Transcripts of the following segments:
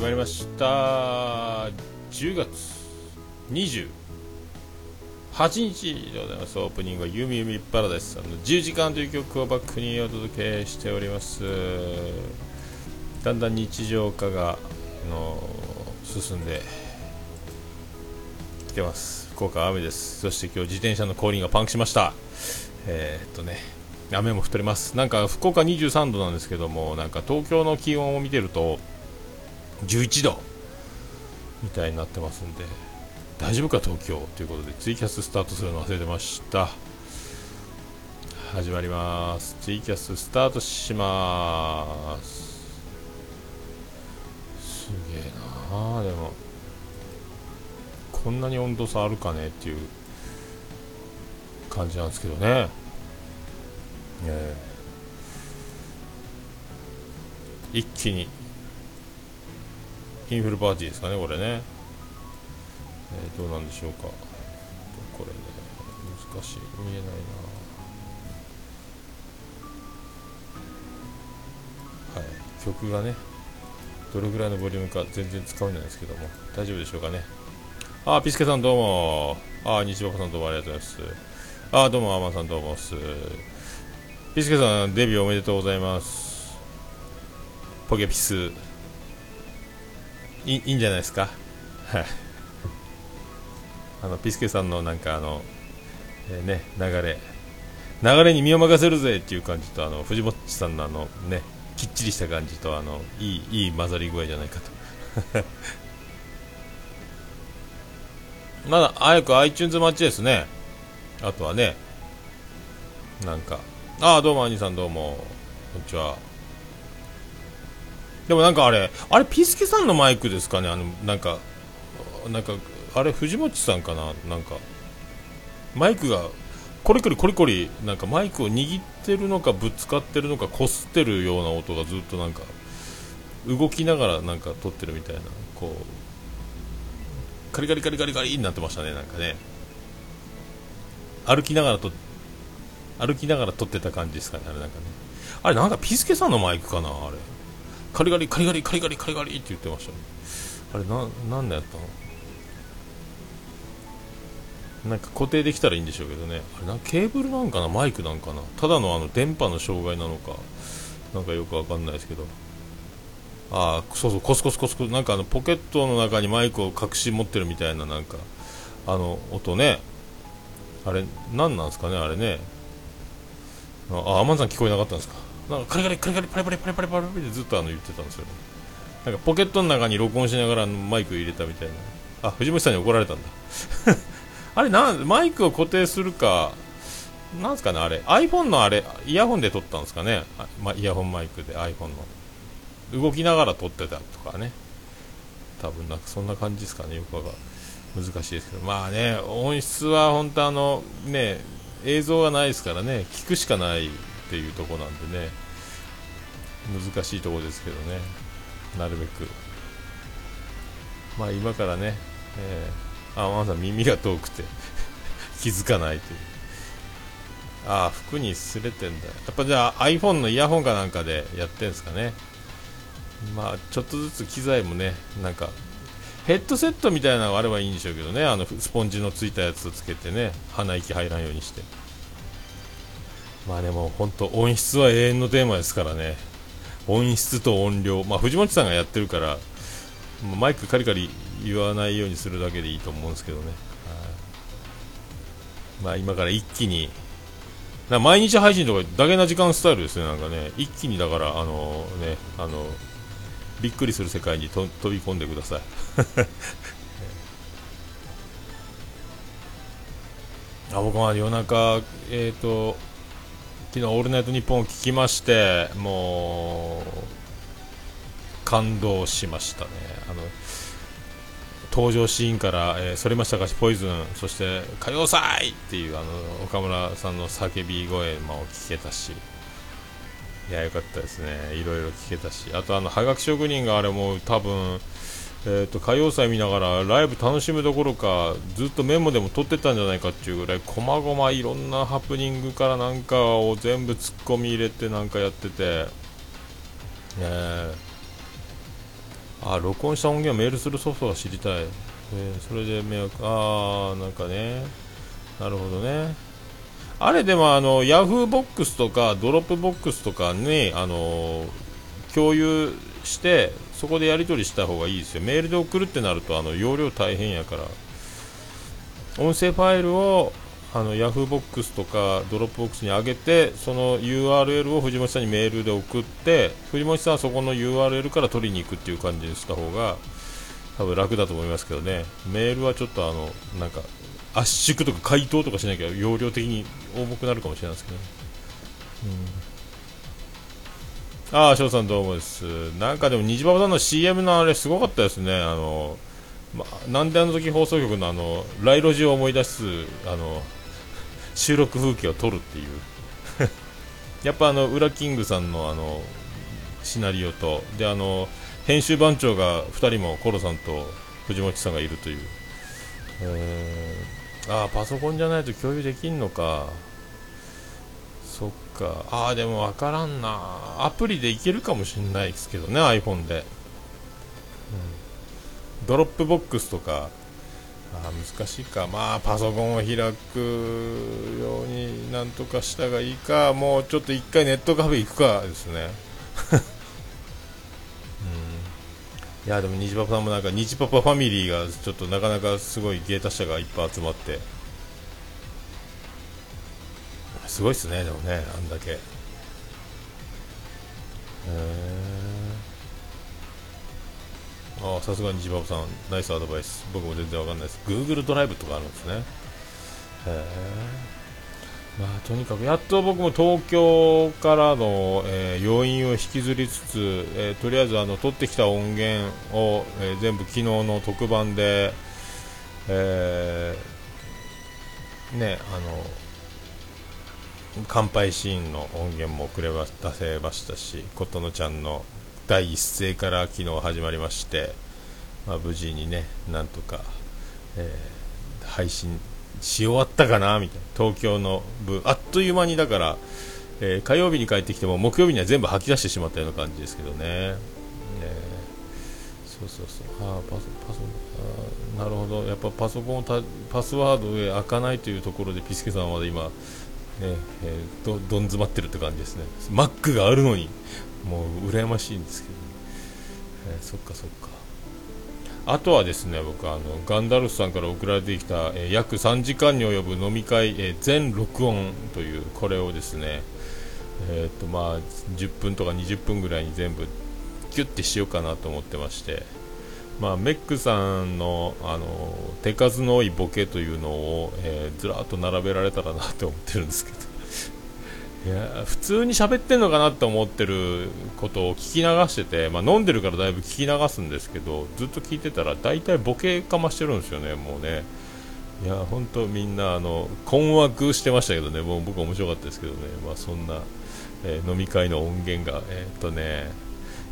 まいりました。10月28日でございます。オープニングは「ゆみゆみパラダイス」さんの10時間という曲をバックにお届けしております。だんだん日常化がの進んできてます。福岡は雨です。そして今日自転車の後輪がパンクしました。えー、っとね雨も降っております。なんか福岡23度なんですけどもなんか東京の気温を見てると11度みたいになってますんで大丈夫か東京ということでツイキャススタートするの忘れてました。始まります。ツイキャススタートします。すげえな。あでもこんなに温度差あるかねっていう感じなんですけどね。えー、一気にインフルパーティーですかねこれね、えー、どうなんでしょうか。これね難しい。見えないな。はい。曲がねどれぐらいのボリュームか全然使えないですけども。大丈夫でしょうかね。あピスケさんどうも。あ西岡さんどうもありがとうございます。あどうもアマンさんどうもす。ピスケさんデビューおめでとうございます。ポケピス。いいいんじゃないですか？はい。あのピスケさんのなんかあの、えー、ね流れ。流れに身を任せるぜっていう感じとあの藤本さんのあのねきっちりした感じとあのいいいい混ざり具合じゃないかと。まだ早く iTunes 待ちですね。あとはねなんか。ああどうも兄さんどうも。こんにちは。でもなんかあれあれピスケさんのマイクですかね？あのなんかなんかあれ藤本さんかな？なんかマイクがコリコリコリコリなんかマイクを握ってるのかぶつかってるのかこすってるような音がずっとなんか動きながらなんか撮ってるみたいなこうカリカリカリカリカリになってましたねなんかね。歩きながらと歩きながら撮ってた感じですかねあれなんかね。あれなんかピスケさんのマイクかな？あれ。カリガリカリガリカリガリカリガリって言ってましたあれななんだやったの？なんか固定できたらいいんでしょうけどね。あれなケーブルなんかな？マイクなんかな？ただのあの電波の障害なのか？なんかよくわかんないですけど。ああそうそうコスコスコスコス。なんかあのポケットの中にマイクを隠し持ってるみたいななんかあの音ね。あれ何なんですかね？あれね。あアマンさん聞こえなかったんですか？なんかカリカリカリカリパリパリパリパリパリパリってずっとあの言ってたんですよ、ね、なんかポケットの中に録音しながらマイク入れたみたいな。あ藤本さんに怒られたんだ。あれなんマイクを固定するかなんすかねあれ。iPhone のあれイヤホンで撮ったんですかね。ま、イヤホンマイクで iPhone の。動きながら撮ってたとかね。多分なんかそんな感じですかね。よくわか難しいですけど。まあね音質は本当あのね映像がないですからね。聞くしかないっていうとこなんでね。難しいところですけどね。なるべく。まあ今からね、えー、あまだ耳が遠くて 気づかないという。ああ服に擦れてんだ。やっぱじゃあ iPhone のイヤホンかなんかでやってんですかね。まあちょっとずつ機材もねなんかヘッドセットみたいなのがあればいいんでしょうけどね。あのスポンジのついたやつをつけてね鼻息入らんようにして。まあでも本当音質は永遠のテーマですからね。音質と音量。まあ藤本さんがやってるからマイクカリカリ言わないようにするだけでいいと思うんですけどね。まあ今から一気に毎日配信とかだけな時間スタイルですねなんかね。一気にだからあのねあのびっくりする世界に飛び込んでください。あ僕は夜中えっ、ー、と昨日「オールナイトニッポン」を聞きましてもう感動しましたね。あの登場シーンから、えー、それましたかしポイズンそして歌謡祭っていうあの岡村さんの叫び声も聞けたしいやよかったですね。いろいろ聞けたし。あとあのはがき職人があれも多分えーと、歌謡祭見ながらライブ楽しむどころかずっとメモでも撮ってたんじゃないかっていうぐらいこまごまいろんなハプニングからなんかを全部突っ込み入れてなんかやってて、えー、あ録音した音源をメールするソフトが知りたい、えー、それで迷惑ああなんかね。なるほどね。あれでもあのヤフーボックスとかドロップボックスとかにあの共有してそこでやり取りした方がいいですよ。メールで送るってなるとあの容量大変やから。音声ファイルをあのヤフーボックスとかドロップボックスに上げてその URL を藤本さんにメールで送って藤本さんはそこの URL から取りに行くっていう感じにした方が多分楽だと思いますけどね。メールはちょっとあのなんか圧縮とか回答とかしなきゃ容量的に重くなるかもしれないですけど、ね、うん、ああ翔さんどうもです。なんかでも虹パパさんの CM のあれすごかったですね。あのまなんであの時放送局のあのライロジを思い出すあの収録風景を撮るっていう。やっぱあのウラキングさんのあのシナリオとであの編集番長が2人もコロさんと藤本さんがいるという、えー、ああパソコンじゃないと共有できんのか。か。ああでも分からんな。アプリでいけるかもしれないですけどね iPhone で、うん、ドロップボックスとか。あ難しいか、まあパソコンを開くようになんとかしたがいいか、もうちょっと一回ネットカフェ行くかですね。いやでも虹パパさんもなんか虹パパファミリーがちょっとなかなかすごい芸達者がいっぱい集まって。すごいっすねでもねあんだけ。へえあさすがにジバブさんナイスアドバイス。僕も全然わかんないです。Google ドライブとかあるんですね。へえまあ、とにかくやっと僕も東京からの、えー、要因を引きずりつつ、えー、とりあえずあの取ってきた音源を、えー、全部昨日の特番で、えねあの乾杯シーンの音源もくれば出せましたし琴乃ちゃんの第一声から昨日始まりまして、まあ、無事にねなんとか、えー、配信し終わったかなみたいな。東京の部あっという間にだから、えー、火曜日に帰ってきても木曜日には全部吐き出してしまったような感じですけどね、えそうそうそう。あパソパソあなるほど。やっぱパソコンたパスワードで開かないというところでピスケさんは今えー、どどん詰まってるって感じですね。Mac があるのにもう羨ましいんですけど、ね、えー、そっかそっか。あとはですね僕あのガンダルフさんから送られてきた、えー、約3時間に及ぶ飲み会、えー、全録音というこれをですねえっ、とまあ10分とか20分ぐらいに全部キュッてしようかなと思ってまして。まあ、メックさんのあの手数の多いボケというのを、えー、ずらっと並べられたらなって思ってるんですけど。いや普通に喋ってんのかなって思ってることを聞き流してて、まあ、飲んでるからだいぶ聞き流すんですけどずっと聞いてたら大体ボケかましてるんですよね、もうね。いや本当みんなあの困惑してましたけどね、もう僕面白かったですけどね、まあ、そんな、えー、飲み会の音源が、えー、っとね、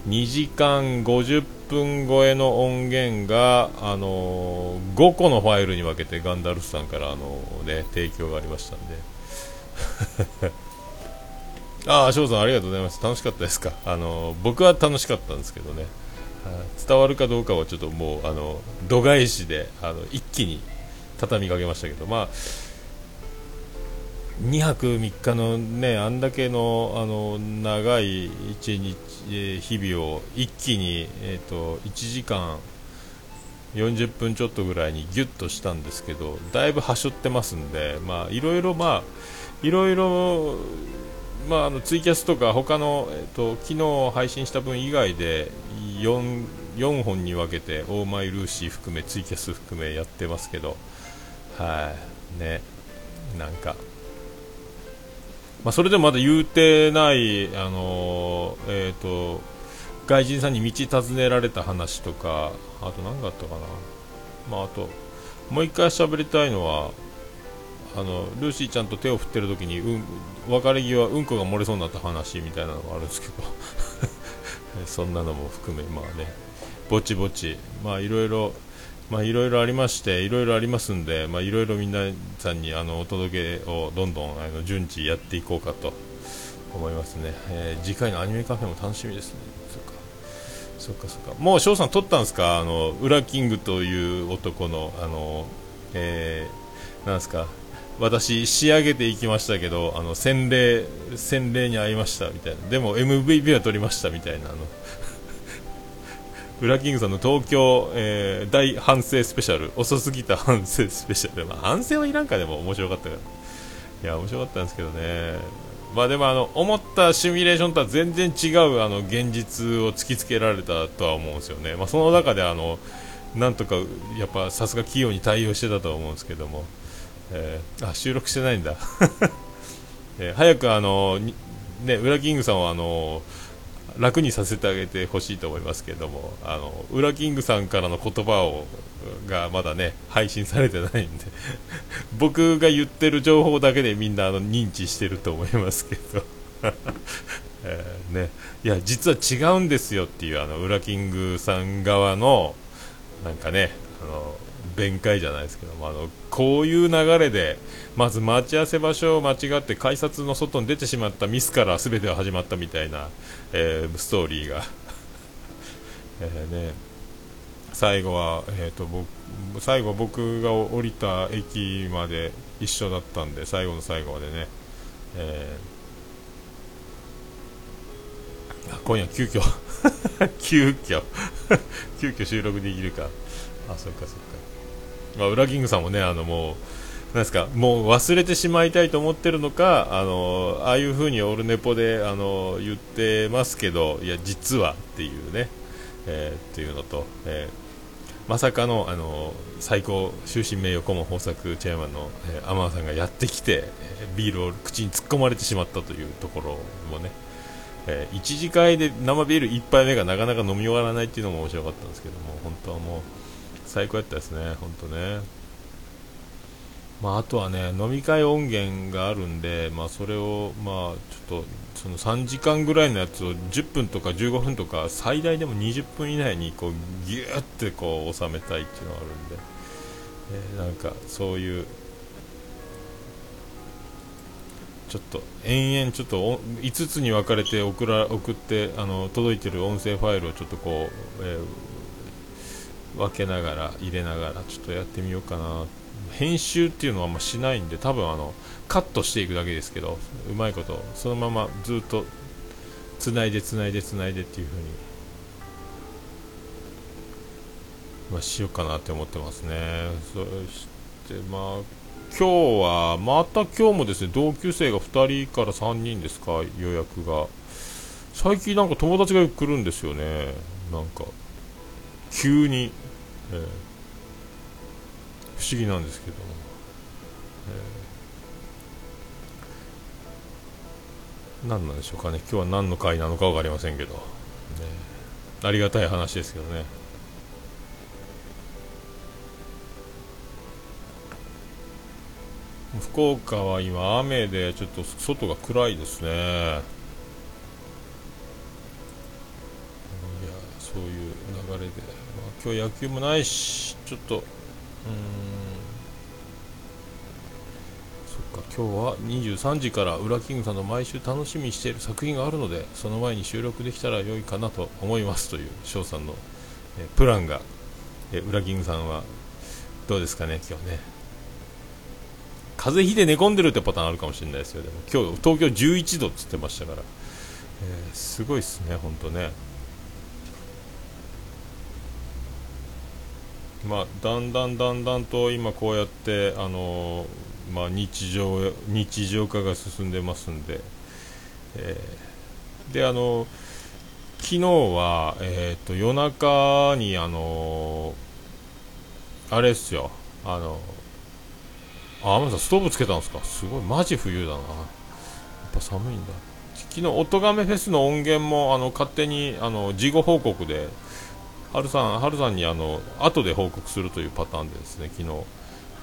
2時間50分超えの音源が、あのー、5個のファイルに分けてガンダルフさんから、あのー、ね、提供がありましたんで。ああ、翔さんありがとうございます。楽しかったですか？あの、僕は楽しかったんですけどね。伝わるかどうかはちょっともう、あの、度外視で、あの、一気に畳みかけましたけど、まあ、2泊3日のね、あんだけの、あの、長い一日、日々を一気に、え、ー、と、1時間、40分ちょっとぐらいにギュッとしたんですけどだいぶはしょってますんでまあいろいろまあいろいろまあ、あのツイキャスとか他の、えっと、昨日配信した分以外で 4, 4本に分けてオーマイルーシー含めツイキャス含めやってますけどはいねなんか、まあ、それでもまだ言うてないあの、えっ、ー、と外人さんに道尋ねられた話とかあと何があったかな。まああともう一回喋りたいのはあのルーシーちゃんと手を振ってる時に、うん、別れ際うんこが漏れそうになった話みたいなのがあるんですけど。そんなのも含めまあねぼちぼちまあいろいろまあいろいろありましていろいろありますんでまあいろいろ皆さんにあのお届けをどんどんあの順次やっていこうかと思いますね、えー、次回のアニメカフェも楽しみですね。そっか。そっかそっか。もう翔さん撮ったんですか？あのウラキングという男のあのえー、なんですか？私仕上げていきましたけどあの洗礼洗礼に会いましたみたいな。でも MVP は取りましたみたいなあのウラキングさんの東京、えー、大反省スペシャル。遅すぎた反省スペシャル、まあ、反省はいらんかでも面白かった。からいや面白かったんですけどね。まあでもあの思ったシミュレーションとは全然違うあの現実を突きつけられたとは思うんですよね、まあ、その中であのなんとかやっぱさすが企業に対応してたと思うんですけども、えー、あ収録してないんだ、えー、早くあのねウラキングさんはあの楽にさせてあげてほしいと思いますけどもあのウラキングさんからの言葉をがまだね配信されてないんで 僕が言ってる情報だけでみんなあの認知してると思いますけど。え、ね、いや実は違うんですよっていうあのウラキングさん側のなんかねあの弁解じゃないですけどもあのこういう流れでまず待ち合わせ場所を間違って改札の外に出てしまったミスから全ては始まったみたいな、えー、ストーリーが。えね、最後は、えーと、僕最後僕が降りた駅まで一緒だったんで最後の最後までね、えー、今夜急遽 急遽 急遽収録できるか。あそっかそっか。まあ、ウラキングさんもねあのもうなんですかもう忘れてしまいたいと思ってるのかあのああいう風にオールネポであの言ってますけどいや実はっていうね、えー、っていうのと、えー、まさかのあの最高終身名誉顧問豊作チェアマンの、えー、天野さんがやってきて、えビールを口に突っ込まれてしまったというところもね、えー、1次会で生ビール1杯目がなかなか飲み終わらないっていうのも面白かったんですけども本当はもう最高やったですね本当ね。まあ、あとはね飲み会音源があるんで、まあ、それを、まあ、ちょっとその3時間ぐらいのやつを10分とか15分とか最大でも20分以内にこうギューってこう収めたいっていうのがあるんで、えー、なんかそういうちょっと延々ちょっと5つに分かれて送ら送ってあの届いてる音声ファイルをちょっとこう、えー、分けながら入れながらちょっとやってみようかな。編集っていうのはあんましないんで多分あのカットしていくだけですけどうまいことそのままずっとつないでつないでつないでっていう風にまあ、しようかなって思ってますね。そしてまあ今日はまた今日もですね同級生が2人から3人ですか予約が。最近なんか友達がよく来るんですよね。なんか急に、えー不思議なんですけども、えー、何なんでしょうかね。今日は何の回なのか分かりませんけど、ね、ありがたい話ですけどね。福岡は今雨でちょっと外が暗いですね。今日野球もないしちょっとそっか今日は23時からウラキングさんの毎週楽しみにしている作品があるのでその前に収録できたら良いかなと思いますという翔さんの、えプランが、えウラキングさんはどうですかね今日ね。風邪ひいて寝込んでるってパターンあるかもしれないですよ。でも今日東京11度って言ってましたから、えー、すごいですね本当ね。まあ、だんだんだんだんと今こうやってあのまあ、日常日常化が進んでますんで、えー、であの昨日は、えーと、夜中にあのあれっすよ。あのあ天野さんストーブつけたんですか？すごい。マジ冬だな。やっぱ寒いんだ。昨日音亀フェスの音源もあの勝手にあの事後報告でハルさん、ハルさんにあの後で報告するというパターンでですね、昨日、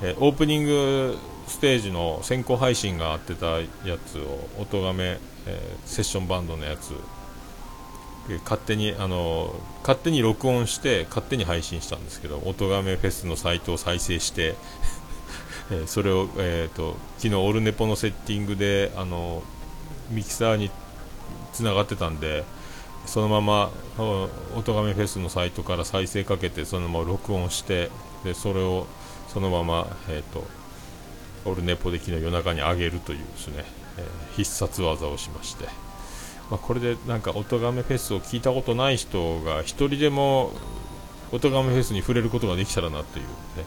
えー、オープニングステージの先行配信があってたやつを、音がめ、えー、セッションバンドのやつ、勝手にあの勝手に録音して勝手に配信したんですけど、音がめフェスのサイトを再生して えー、それを、えーと、昨日オルネポのセッティングであのミキサーにつながってたんで、そのまま音亀フェスのサイトから再生かけてそのまま録音してでそれをそのまま、えーと、オルネポで昨日夜中に上げるというですね、えー、必殺技をしまして、まあ、これでなんか音亀フェスを聞いたことない人が1人でも音亀フェスに触れることができたらなというね。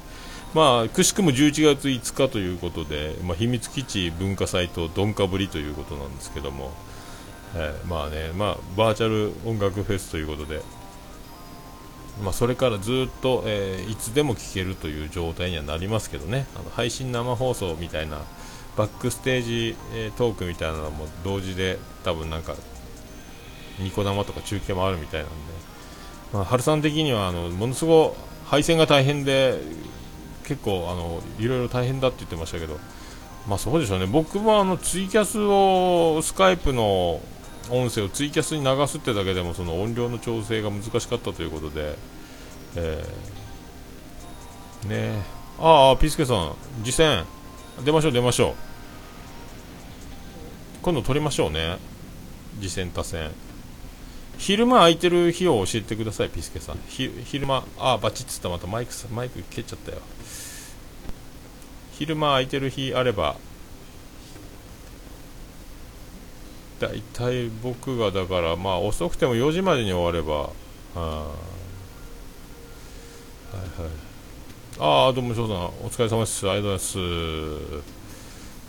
まあくしくも11月5日ということで、まあ、秘密基地文化祭とどんかぶりということなんですけども、えー、まあね、まあ、バーチャル音楽フェスということで、まあ、それからずっと、えー、いつでも聴けるという状態にはなりますけどね。あの配信生放送みたいなバックステージ、えー、トークみたいなのも同時で多分なんかニコ生とか中継もあるみたいなんで、まあ、春さん的にはあのものすごい配線が大変で結構あのいろいろ大変だって言ってましたけど。まあそうでしょうね。僕もあのツイキャスをスカイプの音声をツイキャスに流すってだけでもその音量の調整が難しかったということで、えー、ねああピスケさん実践。出ましょう出ましょう。今度撮りましょうね。次戦多戦昼間空いてる日を教えてくださいピスケさん。昼間ああバチッつった。またマイクマイク蹴っちゃったよ。昼間空いてる日あれば大体僕がだからまあ遅くても4時までに終わればあはいはい。ああどうも翔さんお疲れ様です。ありがとうございま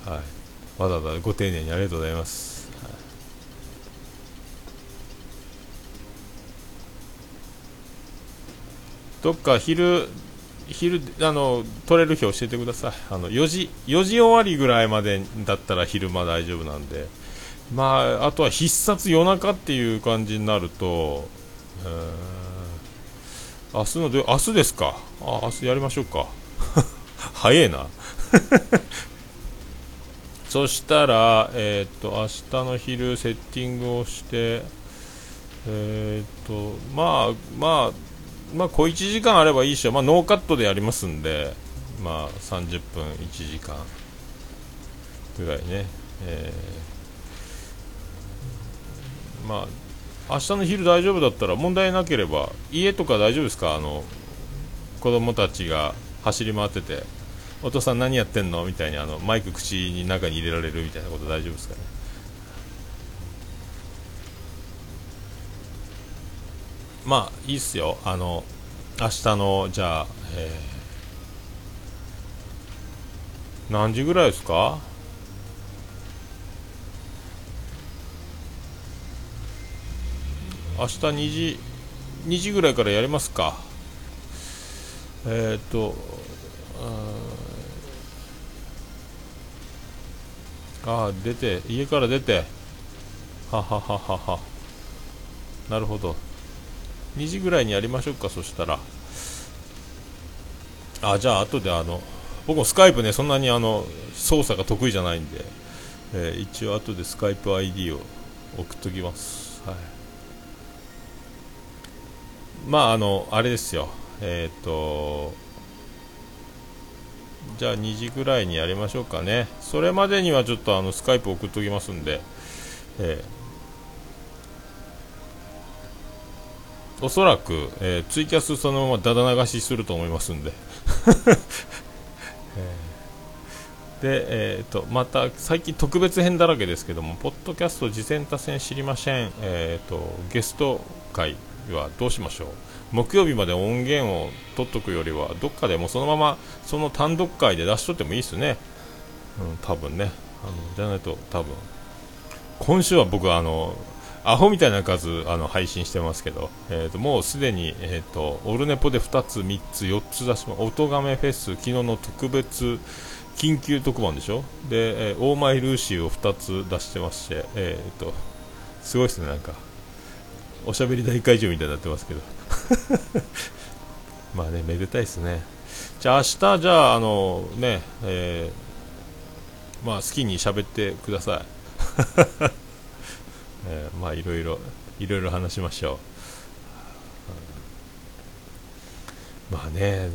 す。はい。わざわざご丁寧にありがとうございます、はい、どっか昼昼あの取れる日教えてください。あの4時4時終わりぐらいまでだったら昼間大丈夫なんで。まああとは必殺夜中っていう感じになると、明日の明日ですか？あ明日やりましょうか。早えな。そしたら、えっ、と明日の昼セッティングをしてえっ、とまあまあまあ小1時間あればいいし、まあ、ノーカットでやりますんで、まあ、30分1時間ぐらいね、えー、まあ明日の昼大丈夫だったら問題なければ家とか大丈夫ですか？あの子供たちが走り回ってて。お父さん何やってんの？みたいにあのマイク口に中に入れられるみたいなこと大丈夫ですかね？まあいいっすよ。あの明日のじゃあ、えー、何時ぐらいですか？明日2時2時ぐらいからやりますか。えっ、とああ出て家から出て。ははははは。なるほど。2時ぐらいにやりましょうかそしたら。あじゃあ後であの僕もスカイプねそんなにあの操作が得意じゃないんで、えー、一応後でスカイプ ID を送っときます。はい。まああのあれですよ。えっ、ー、とじゃあ2時ぐらいにやりましょうかね。それまでにはちょっとあのスカイプ送っときますんで、えーおそらく、えー、ツイキャスそのままだだ流しすると思いますんで。えー、で、えーと、また最近特別編だらけですけども、ポッドキャスト次戦多戦知りません、えーと、ゲスト会。はどうしましょう、木曜日まで音源を取っとくよりは、どっかでもそのままその単独会で出しとってもいいですね、うん、多分ね、あのじゃないと、多分今週は僕はあのアホみたいな数あの配信してますけど、えーと、もうすでに、えーと、オルネポで2つ、3つ、4つ出しま音亀フェス、昨日の特別緊急特番でしょ？で、えー、オーマイルーシーを2つ出してまして、えーと、すごいですね、なんか。おしゃべり大会場みたいになってますけど まあね、めでたいですね。じゃあ明日、じゃあ、あのね、えー、まあ好きに喋ってください。えー、まあいろいろいろいろ話しましょう、まあね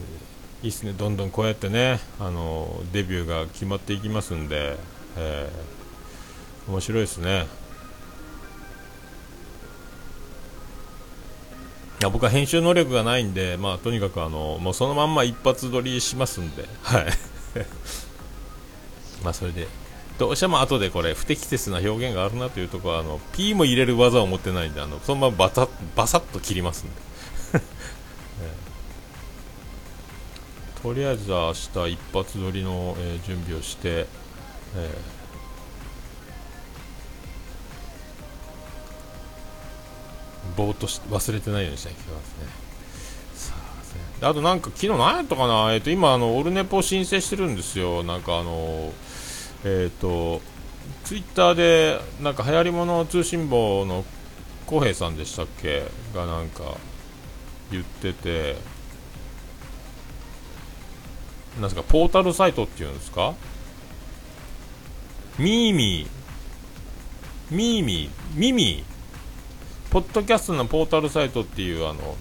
いいっすねどんどんこうやってねあのデビューが決まっていきますんで、えー、面白いですねや僕は編集能力がないんで、まあ、とにかくあのもうそのまんま一発撮りしますんで、はい。まあそれでどうしても後でこれ不適切な表現があるなというところはあの P も入れる技を持ってないんであのそのままバタバサッと切りますんで、とりあえずは明日一発撮りの、えー、準備をして、えー、ぼーっとし忘れてないようにしなきゃいけないですね。あとなんか昨日何やったかな、えー、と今あのオルネポ申請してるんですよ、なんかあのえっ、ー、とツイッターでなんか流行り物通信簿の浩平さんでしたっけ？がなんか言ってて。なんですか？ポータルサイトっていうんですか？ミーミー。ミーミー。ミミー。ポッドキャストのポータルサイトっていうあの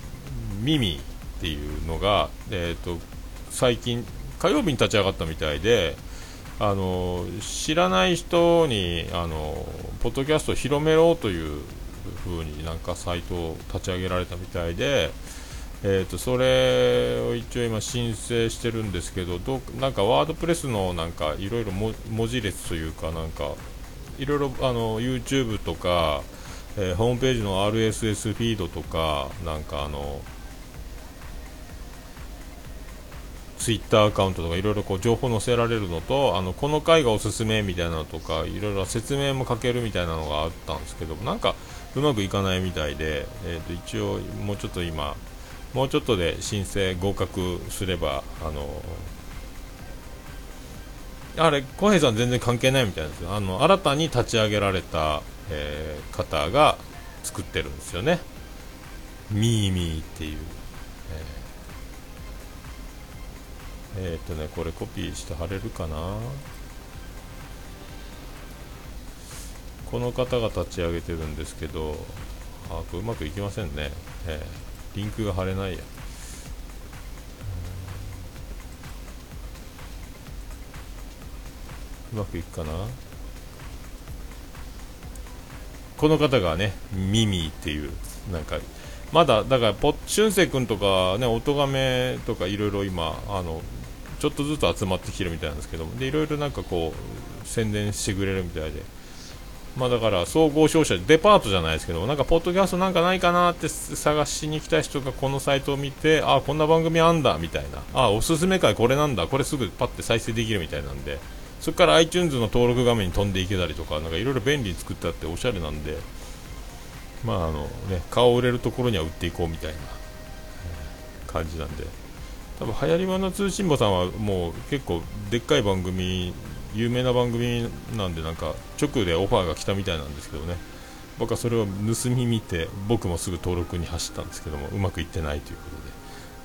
ミミっていうのが、えーと、最近火曜日に立ち上がったみたいであの知らない人にあのポッドキャストを広めろうという風になんかサイトを立ち上げられたみたいで、えーと、それを一応今申請してるんですけどどなんかワードプレスのなんかいろいろ文字列というかなんかいろいろあの YouTube とか、えー、ホームページの RSS フィードとかなんかあのツイッターアカウントとかいろいろこう情報載せられるのとあのこの回がおすすめみたいなのとかいろいろ説明も書けるみたいなのがあったんですけどなんかうまくいかないみたいで、えー、と一応もうちょっと今もうちょっとで申請合格すればあのあれ小平さん全然関係ないみたいですあの新たに立ち上げられた、えー、方が作ってるんですよね。ミーミーっていう。えっ、ー、とねこれコピーして貼れるかな？この方が立ち上げてるんですけどあこれうまくいきませんね、えー、リンクが貼れないや。うまくいくかな？この方がねミミっていうなんかまだだからポ俊く君とかね音がめとかいろいろ今あのちょっとずつ集まってきてるみたいなんですけどもでいろいろなんかこう宣伝してくれるみたいで。まあだから総合商社デパートじゃないですけどなんかポッドキャストなんかないかなって探しに来た人がこのサイトを見てあこんな番組あんだみたいな。あおすすめ会これなんだこれすぐパッて再生できるみたいなんで。そこから iTunes の登録画面に飛んでいけたりとかなんかいろいろ便利に作ってあっておしゃれなんでまああのね顔を売れるところには売っていこうみたいな感じなんで。多分流行り物通信簿さんはもう結構でっかい番組有名な番組なんでなんか直でオファーが来たみたいなんですけどね。僕はそれを盗み見て僕もすぐ登録に走ったんですけどもうまくいってないということで。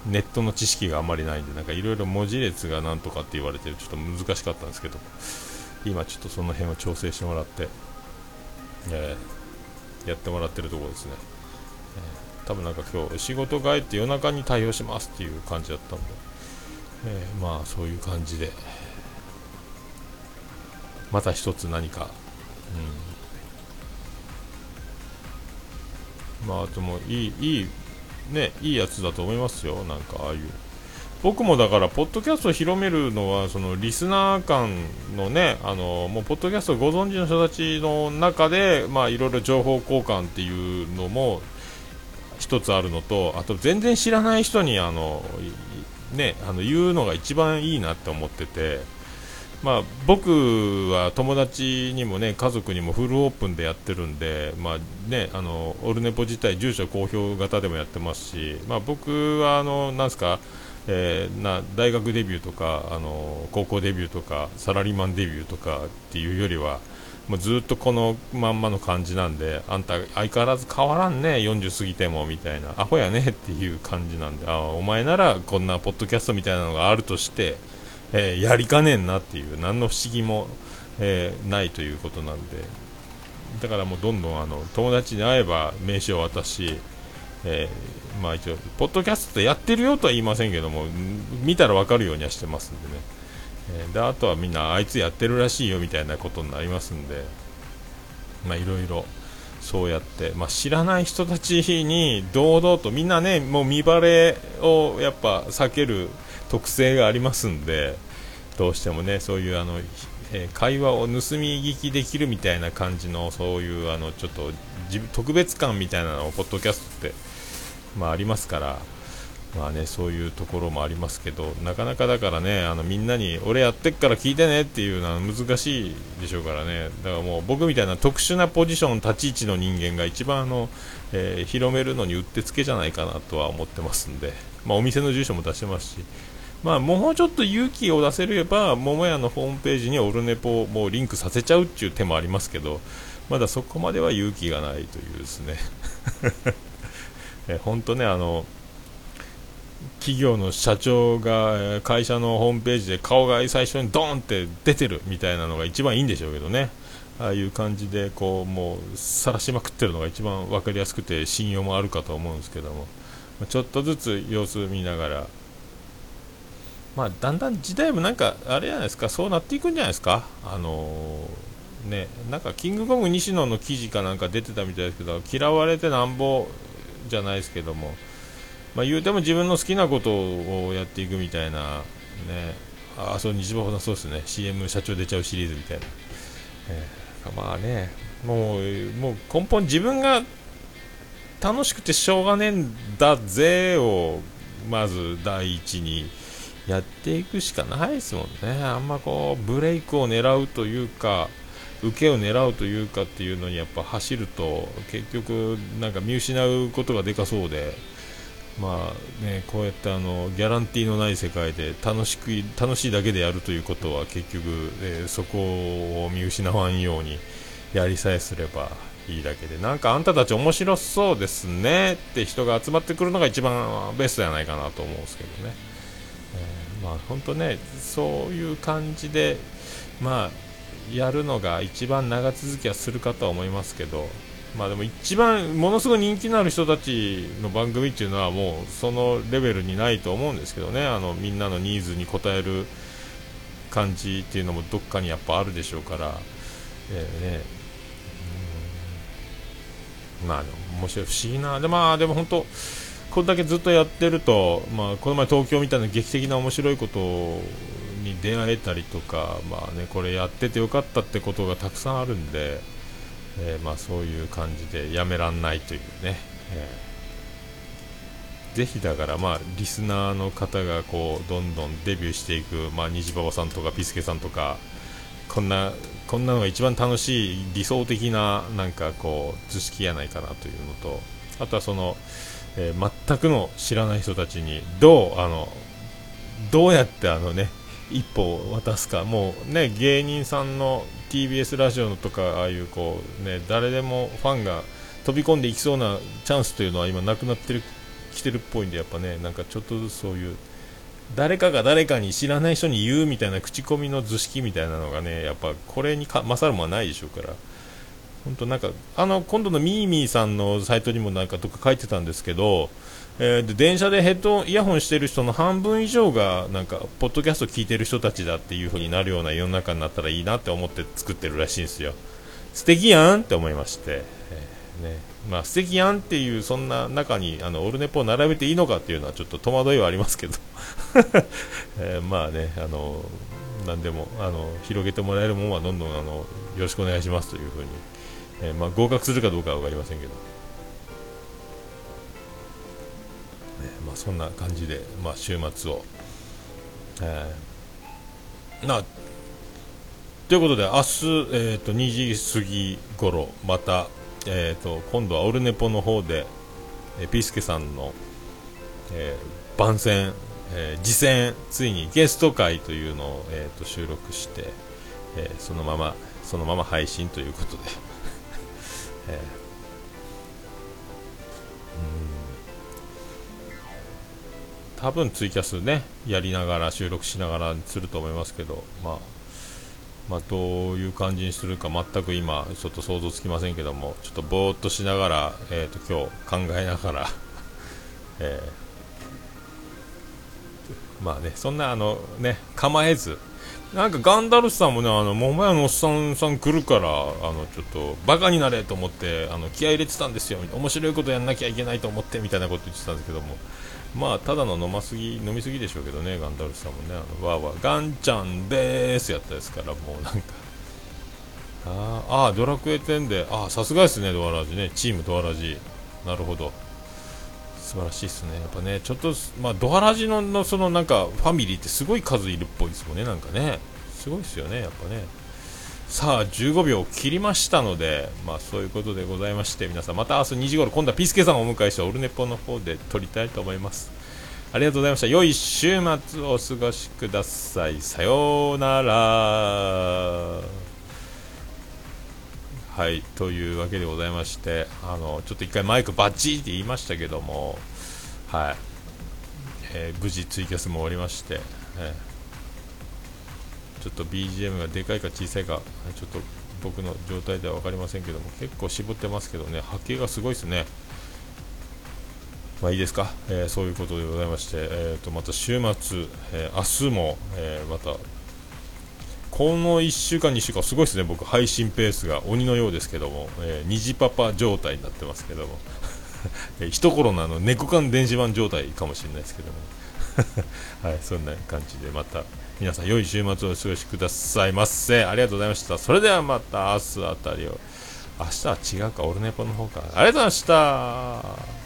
ネットの知識があまりないんでなんかいろいろ文字列がなんとかって言われてちょっと難しかったんですけど今ちょっとその辺を調整してもらって、えー、やってもらってるところですね、えー多分なんか今日仕事帰って夜中に対応しますっていう感じだったんで、えー、まあそういう感じでまた一つ何か、うん、まああともいいいいねいいやつだと思いますよなんかああいう。僕もだから、ポッドキャストを広めるのは、そのリスナー間のね、あのもうポッドキャストをご存知の人たちの中で、まあ、いろいろ情報交換っていうのも一つあるのとあと全然知らない人にあの、ね、あの言うのが一番いいなって思ってて、まあ、僕は友達にもね家族にもフルオープンでやってるんで、まあね、あのオルネポ自体住所公表型でもやってますし、まあ、僕はあのなんすかえー、な大学デビューとかあの高校デビューとかサラリーマンデビューとかっていうよりはもうずっとこのまんまの感じなんで、あんた相変わらず変わらんね、40過ぎてもみたいな、アホやねっていう感じなんで、あお前ならこんなポッドキャストみたいなのがあるとして、えー、やりかねんなっていう、何の不思議も、えー、ないということなんで、だからもうどんどんあの友達に会えば名刺を渡し、えー、まあ一応、ポッドキャストやってるよとは言いませんけども、見たら分かるようにはしてますんでね。え、であとはみんなあいつやってるらしいよみたいなことになりますんでまあいろいろそうやって、まあ、知らない人たちに堂々とみんなねもう見バレをやっぱ避ける特性がありますんでどうしてもねそういうあの、えー、会話を盗み聞きできるみたいな感じのそういうあのちょっと特別感みたいなのをポッドキャストって、まあ、ありますからまあね、そういうところもありますけど、なかなかだからね、あのみんなに俺やってっから聞いてねっていうのは難しいでしょうからね、だからもう僕みたいな特殊なポジション、立ち位置の人間が一番あの、えー、広めるのにうってつけじゃないかなとは思ってますんで、まあ、お店の住所も出してますし、まあ、もうちょっと勇気を出せれば、桃屋のホームページにオルネポをもうリンクさせちゃうっていう手もありますけど、まだそこまでは勇気がないというですね。え本当ねあの企業の社長が会社のホームページで顔が最初にドーンって出てるみたいなのが一番いいんでしょうけどね、ああいう感じでこうもう晒しまくってるのが一番分かりやすくて信用もあるかと思うんですけども、ちょっとずつ様子見ながら、まあ、だんだん時代もなんかあれじゃないですか、そうなっていくんじゃないですか。あのー、ね、なんかキングコング西野の記事かなんか出てたみたいですけど嫌われてなんぼじゃないですけどもまあ、言うても自分の好きなことをやっていくみたいな、ね、あそう日馬さんそうですね CM 社長出ちゃうシリーズみたいな、えー、まあねもうもう根本自分が楽しくてしょうがねえんだぜをまず第一にやっていくしかないですもんね。あんまこうブレイクを狙うというか受けを狙うというかっていうのにやっぱ走ると結局なんか見失うことがでかそうでまあね、こうやってあのギャランティーのない世界で楽しく楽しいだけでやるということは結局、えー、そこを見失わんようにやりさえすればいいだけで。なんかあんたたち面白そうですねって人が集まってくるのが一番ベストじゃないかなと思うんですけどね、まあ本当ねそういう感じでまあやるのが一番長続きはするかとは思いますけどまあでも一番ものすごい人気のある人たちの番組っていうのはもうそのレベルにないと思うんですけどねあのみんなのニーズに応える感じっていうのもどっかにやっぱあるでしょうから、えー、ね、まあ面白い不思議な。でまあでも本当これだけずっとやってると、まあ、この前東京みたいな劇的な面白いことに出会えたりとか、まあね、これやっててよかったってことがたくさんあるんで。えー、まあ、そういう感じでやめらんないというね、えー、ぜひだから、まあ、リスナーの方がこうどんどんデビューしていく、まあ、虹馬場さんとかピスケさんとかこんなこんなのが一番楽しい理想的ななんかこう図式やないかなというのとあとはその、えー、全くの知らない人たちにどうあのどうやってあのね一歩を渡すか。もうね芸人さんの TBS ラジオのとかああいうこうね誰でもファンが飛び込んでいきそうなチャンスというのは今なくなってる来てるっぽいんでやっぱねなんかちょっとずつそういう誰かが誰かに知らない人に言うみたいな口コミの図式みたいなのがねやっぱこれに勝るものはないでしょうから。本当なんかあの今度のミーミーさんのサイトにもなんかどっか書いてたんですけどえー、で電車でヘッドイヤホンしてる人の半分以上がなんかポッドキャスト聞いてる人たちだっていう風になるような世の中になったらいいなって思って作ってるらしいんですよ。素敵やんって思いまして、えー、ね。まあ、素敵やんっていうそんな中にあのオルネポを並べていいのかっていうのはちょっと戸惑いはありますけど、えー、まあねあの何でもあの広げてもらえるものはどんどんあのよろしくお願いしますという風に、えまあ、合格するかどうかは分かりませんけど。まあ、そんな感じで、まあ、週末を、えー、なということで明日、えーと、2時過ぎ頃また、えーと、今度はオルネポの方で、えー、ピースケさんの、えー、番宣、えー、次戦ついにゲスト会というのを、えーと、収録して、えー、そのままそのまま配信ということで、えー多分ツイキャスねやりながら収録しながらすると思いますけど、まあ、まあ、どういう感じにするか全く今ちょっと想像つきませんけどもちょっとぼーっとしながら、えーと、今日考えながら、えー、まあねそんなあのね構えずなんかガンダルスさんもね、あの、桃屋のおっさんさん来るから、あの、ちょっと、バカになれと思って、あの、気合入れてたんですよ、面白いことやんなきゃいけないと思って、みたいなこと言ってたんですけども、まあ、ただの飲ますぎ、飲みすぎでしょうけどね、ガンダルスさんもね、あの、わーわー、ガンちゃんでーすやったですから、もうなんか、ああ、ドラクエ10で、ああ、さすがですね、ドアラジね、チームドアラジ、なるほど。素晴らしいですね。やっぱね、ちょっと、まあ、ドハラジののそのなんかファミリーってすごい数いるっぽいですもんね、なんかね。すごいですよね、やっぱね。さあ、15秒切りましたので、まあそういうことでございまして、皆さんまた明日2時頃、今度はピースケさんをお迎えしてオルネポの方で撮りたいと思います。ありがとうございました。良い週末をお過ごしください。さようなら。はいというわけでございましてあのちょっと一回マイクバッチリって言いましたけどもはい、えー、無事ツイキャスも終わりまして、えー、ちょっと BGM がでかいか小さいかちょっと僕の状態では分かりませんけども結構絞ってますけどね波形がすごいですね。まあいいですか、えー、そういうことでございまして、えー、とまた週末、えー、明日も、えまたこの1週間、2週間、すごいですね、僕、配信ペースが鬼のようですけども、えー、虹パパ状態になってますけども、一頃のあの猫缶電子版状態かもしれないですけども、はい、そんな感じで、また皆さん、良い週末をお過ごしくださいませ。ありがとうございました。それではまた明日あたりを、明日は違うか、オルネポの方か。ありがとうございました。